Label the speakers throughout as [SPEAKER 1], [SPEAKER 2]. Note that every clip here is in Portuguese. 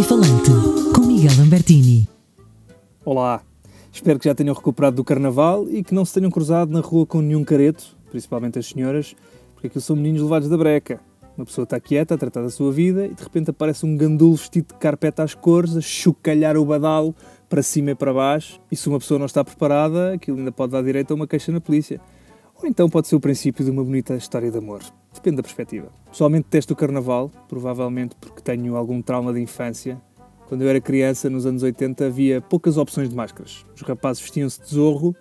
[SPEAKER 1] e Falante, com Miguel Lambertini.
[SPEAKER 2] Olá, espero que já tenham recuperado do carnaval e que não se tenham cruzado na rua com nenhum careto, principalmente as senhoras, porque aquilo são meninos levados da breca. Uma pessoa está quieta a tratar da sua vida e de repente aparece um gandulo vestido de carpeta às cores a chocalhar o badalo para cima e para baixo. E se uma pessoa não está preparada, aquilo ainda pode dar direito a uma queixa na polícia. Ou então pode ser o princípio de uma bonita história de amor. Depende da perspectiva. Pessoalmente detesto o carnaval, provavelmente porque tenho algum trauma de infância. Quando eu era criança, nos anos 80, havia poucas opções de máscaras. Os rapazes vestiam-se de zorro,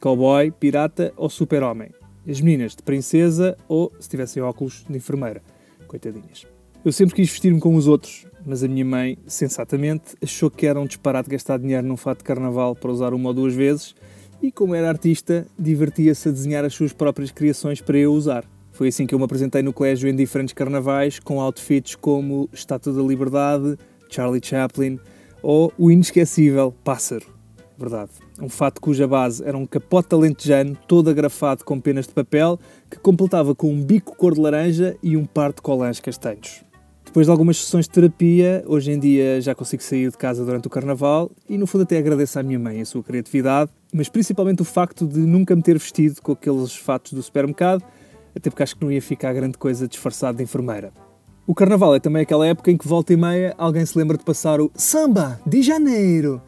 [SPEAKER 2] cowboy, pirata ou super-homem. As meninas de princesa ou, se tivessem óculos, de enfermeira. Coitadinhas. Eu sempre quis vestir-me com os outros, mas a minha mãe, sensatamente, achou que era um disparate gastar dinheiro num fato de carnaval para usar uma ou duas vezes e, como era artista, divertia-se a desenhar as suas próprias criações para eu usar. Foi assim que eu me apresentei no colégio em diferentes carnavais, com outfits como Estátua da Liberdade, Charlie Chaplin ou o inesquecível Pássaro. Verdade. Um fato cuja base era um capote alentejano todo agrafado com penas de papel que completava com um bico cor de laranja e um par de colãs castanhos. Depois de algumas sessões de terapia, hoje em dia já consigo sair de casa durante o carnaval e no fundo até agradeço à minha mãe a sua criatividade, mas principalmente o facto de nunca me ter vestido com aqueles fatos do supermercado, até porque acho que não ia ficar grande coisa disfarçado de enfermeira. O carnaval é também aquela época em que volta e meia alguém se lembra de passar o Samba de Janeiro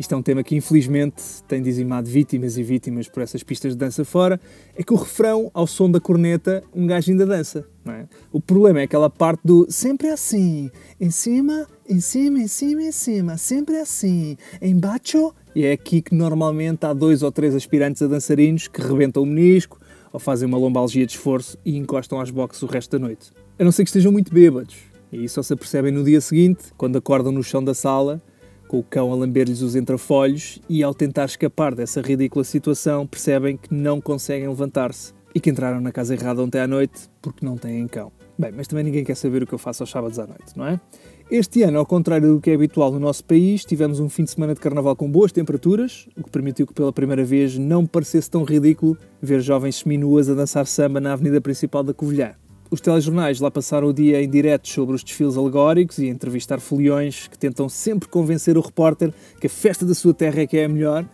[SPEAKER 2] isto é um tema que infelizmente tem dizimado vítimas e vítimas por essas pistas de dança fora, é que o refrão, ao som da corneta, um gajo ainda dança. É? O problema é aquela parte do sempre assim, em cima, em cima, em cima, em cima, sempre assim, embaixo, e é aqui que normalmente há dois ou três aspirantes a dançarinos que rebentam o menisco ou fazem uma lombalgia de esforço e encostam às boxes o resto da noite. A não ser que estejam muito bêbados. E isso só se apercebem no dia seguinte, quando acordam no chão da sala com o cão a lamber-lhes os entrefolhos e, ao tentar escapar dessa ridícula situação, percebem que não conseguem levantar-se e que entraram na casa errada ontem à noite porque não têm cão. Bem, mas também ninguém quer saber o que eu faço aos sábados à noite, não é? Este ano, ao contrário do que é habitual no nosso país, tivemos um fim de semana de carnaval com boas temperaturas, o que permitiu que pela primeira vez não parecesse tão ridículo ver jovens seminuas a dançar samba na avenida principal da Covilhã. Os telejornais lá passaram o dia em direto sobre os desfiles alegóricos e entrevistar foliões que tentam sempre convencer o repórter que a festa da sua terra é que é a melhor,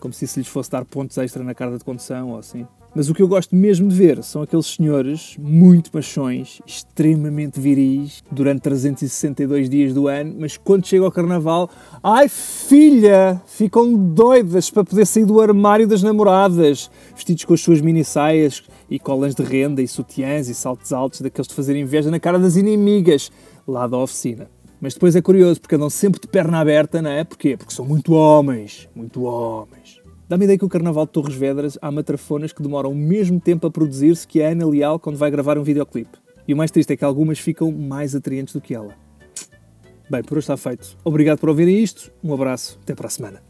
[SPEAKER 2] como se isso lhes fosse dar pontos extra na carta de condução ou assim. Mas o que eu gosto mesmo de ver são aqueles senhores muito machões, extremamente viris, durante 362 dias do ano, mas quando chega ao carnaval, ai filha, ficam doidas para poder sair do armário das namoradas, vestidos com as suas mini saias e colãs de renda e sutiãs e saltos altos daqueles de fazer inveja na cara das inimigas lá da oficina. Mas depois é curioso, porque andam sempre de perna aberta, não é? Porquê? Porque são muito homens, muito homens. Dá-me ideia que o Carnaval de Torres Vedras há matrafonas que demoram o mesmo tempo a produzir-se que a Ana Leal quando vai gravar um videoclipe. E o mais triste é que algumas ficam mais atraentes do que ela. Bem, por hoje está feito. Obrigado por ouvirem isto. Um abraço. Até para a semana.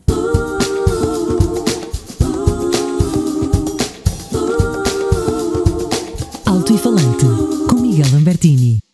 [SPEAKER 1] Alto e Falante, com Miguel Lambertini.